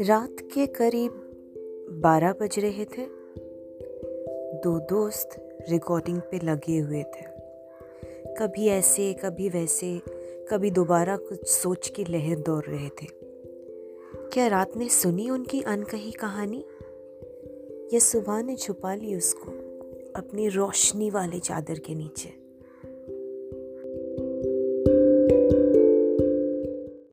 रात के करीब बारह बज रहे थे। दो दोस्त रिकॉर्डिंग पे लगे हुए थे। कभी ऐसे, कभी वैसे, कभी दोबारा कुछ सोच की लहर दौड़ रहे थे। क्या रात ने सुनी उनकी अनकही कहानी? या सुबह ने छुपा ली उसको अपनी रोशनी वाले चादर के नीचे?